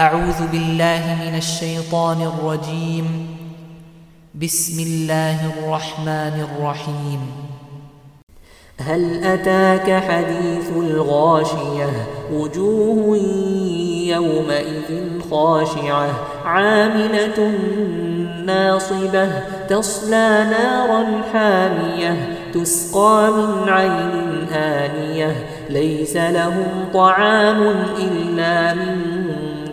أعوذ بالله من الشيطان الرجيم. بسم الله الرحمن الرحيم. هل أتاك حديث الغاشية؟ وجوه يومئذ خاشعة. عاملة ناصبة. تصلى نارا حامية. تسقى من عين آنية ليس لهم طعام إلا من